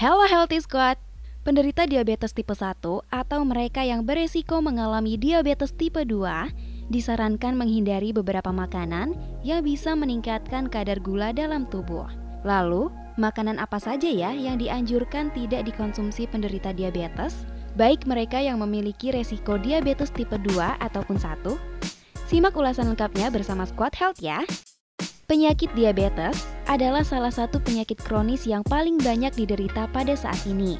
Hello Healthy Squad! Penderita diabetes tipe 1 atau mereka yang beresiko mengalami diabetes tipe 2 disarankan menghindari beberapa makanan yang bisa meningkatkan kadar gula dalam tubuh. Lalu, makanan apa saja ya yang dianjurkan tidak dikonsumsi penderita diabetes, baik mereka yang memiliki resiko diabetes tipe 2 ataupun 1? Simak ulasan lengkapnya bersama Squad Health ya! Penyakit diabetes adalah salah satu penyakit kronis yang paling banyak diderita pada saat ini.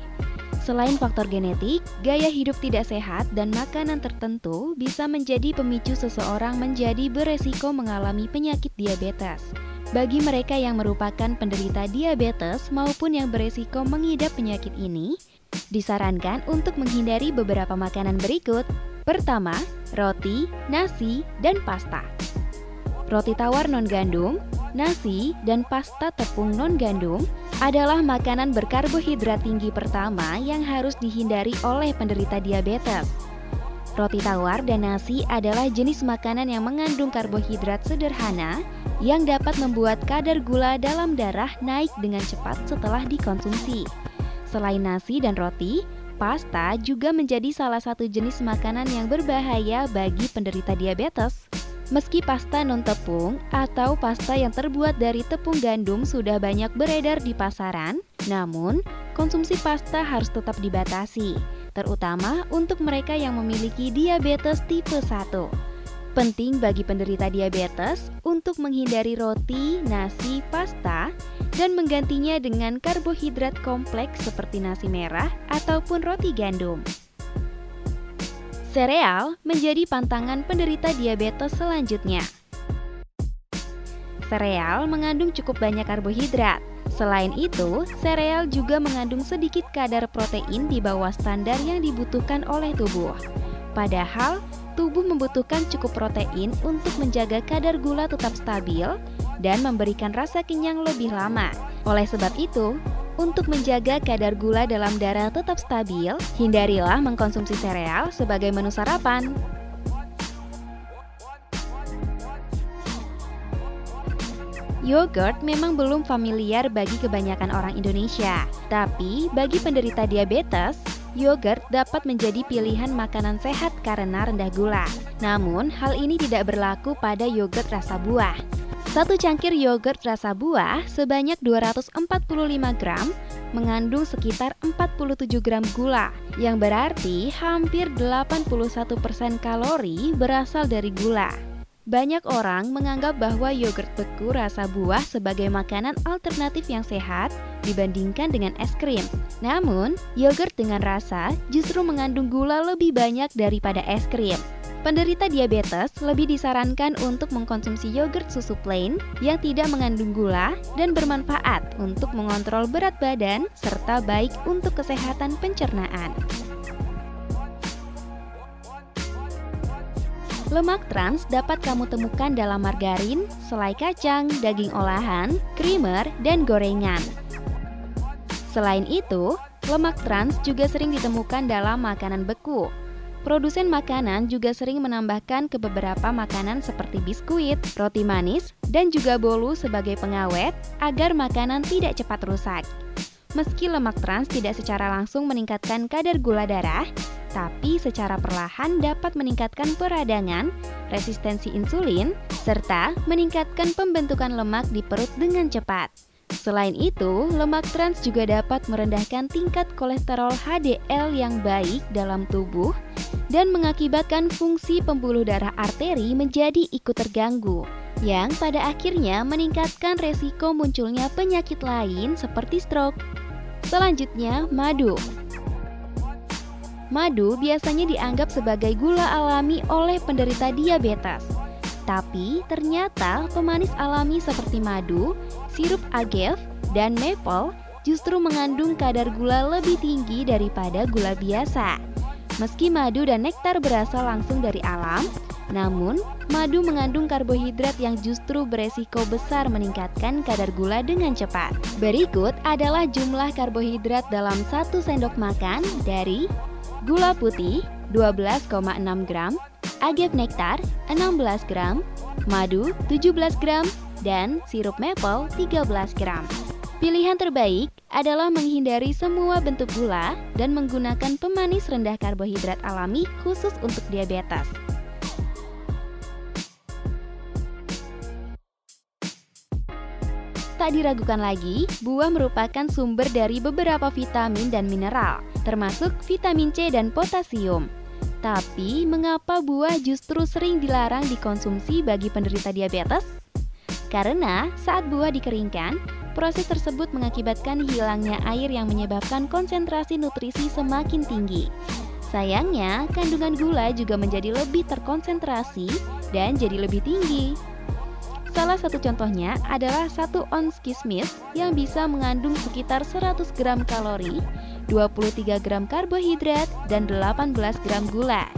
Selain faktor genetik, gaya hidup tidak sehat dan makanan tertentu bisa menjadi pemicu seseorang menjadi beresiko mengalami penyakit diabetes. Bagi mereka yang merupakan penderita diabetes maupun yang beresiko mengidap penyakit ini, disarankan untuk menghindari beberapa makanan berikut. Pertama, roti, nasi, dan pasta roti tawar non-gandum, nasi, dan pasta tepung non-gandum adalah makanan berkarbohidrat tinggi pertama yang harus dihindari oleh penderita diabetes. Roti tawar dan nasi adalah jenis makanan yang mengandung karbohidrat sederhana yang dapat membuat kadar gula dalam darah naik dengan cepat setelah dikonsumsi. Selain nasi dan roti, pasta juga menjadi salah satu jenis makanan yang berbahaya bagi penderita diabetes. Meski pasta non-tepung atau pasta yang terbuat dari tepung gandum sudah banyak beredar di pasaran, namun konsumsi pasta harus tetap dibatasi, terutama untuk mereka yang memiliki diabetes tipe 1. Penting bagi penderita diabetes untuk menghindari roti, nasi, pasta, dan menggantinya dengan karbohidrat kompleks seperti nasi merah ataupun roti gandum. Sereal menjadi pantangan penderita diabetes selanjutnya. Sereal mengandung cukup banyak karbohidrat. Selain itu, sereal juga mengandung sedikit kadar protein di bawah standar yang dibutuhkan oleh tubuh. Padahal, tubuh membutuhkan cukup protein untuk menjaga kadar gula tetap stabil dan memberikan rasa kenyang lebih lama. Oleh sebab itu, untuk menjaga kadar gula dalam darah tetap stabil, hindarilah mengkonsumsi sereal sebagai menu sarapan. Yogurt memang belum familiar bagi kebanyakan orang Indonesia, tapi bagi penderita diabetes, yogurt dapat menjadi pilihan makanan sehat karena rendah gula. Namun, hal ini tidak berlaku pada yogurt rasa buah. Satu cangkir yogurt rasa buah sebanyak 245 gram mengandung sekitar 47 gram gula, yang berarti hampir 81% kalori berasal dari gula. Banyak orang menganggap bahwa yogurt beku rasa buah sebagai makanan alternatif yang sehat dibandingkan dengan es krim. Namun, yogurt dengan rasa justru mengandung gula lebih banyak daripada es krim. Penderita diabetes lebih disarankan untuk mengkonsumsi yogurt susu plain yang tidak mengandung gula dan bermanfaat untuk mengontrol berat badan serta baik untuk kesehatan pencernaan. Lemak trans dapat kamu temukan dalam margarin, selai kacang, daging olahan, creamer, dan gorengan. Selain itu, lemak trans juga sering ditemukan dalam makanan beku, Produsen makanan juga sering menambahkan ke beberapa makanan seperti biskuit, roti manis, dan juga bolu sebagai pengawet agar makanan tidak cepat rusak. Meski lemak trans tidak secara langsung meningkatkan kadar gula darah, tapi secara perlahan dapat meningkatkan peradangan, resistensi insulin, serta meningkatkan pembentukan lemak di perut dengan cepat. Selain itu, lemak trans juga dapat merendahkan tingkat kolesterol HDL yang baik dalam tubuh dan mengakibatkan fungsi pembuluh darah arteri menjadi ikut terganggu, yang pada akhirnya meningkatkan resiko munculnya penyakit lain seperti stroke. Selanjutnya, madu. Madu biasanya dianggap sebagai gula alami oleh penderita diabetes. Tapi ternyata pemanis alami seperti madu, sirup agave, dan maple justru mengandung kadar gula lebih tinggi daripada gula biasa. Meski madu dan nektar berasal langsung dari alam, namun madu mengandung karbohidrat yang justru beresiko besar meningkatkan kadar gula dengan cepat. Berikut adalah jumlah karbohidrat dalam satu sendok makan dari gula putih 12,6 gram, agave nektar 16 gram, madu 17 gram, dan sirup maple 13 gram. Pilihan terbaik adalah menghindari semua bentuk gula dan menggunakan pemanis rendah karbohidrat alami khusus untuk diabetes. Tak diragukan lagi, buah merupakan sumber dari beberapa vitamin dan mineral, termasuk vitamin C dan potasium. Tapi, mengapa buah justru sering dilarang dikonsumsi bagi penderita diabetes? Karena saat buah dikeringkan, proses tersebut mengakibatkan hilangnya air yang menyebabkan konsentrasi nutrisi semakin tinggi. Sayangnya, kandungan gula juga menjadi lebih terkonsentrasi dan jadi lebih tinggi. Salah satu contohnya adalah satu ons kismis yang bisa mengandung sekitar 100 gram kalori, 23 gram karbohidrat, dan 18 gram gula.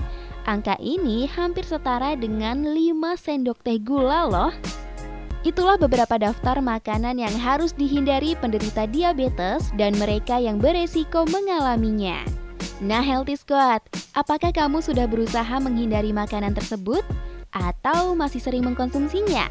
Angka ini hampir setara dengan 5 sendok teh gula loh. Itulah beberapa daftar makanan yang harus dihindari penderita diabetes dan mereka yang beresiko mengalaminya. Nah, Healthy Squad, apakah kamu sudah berusaha menghindari makanan tersebut? Atau masih sering mengkonsumsinya?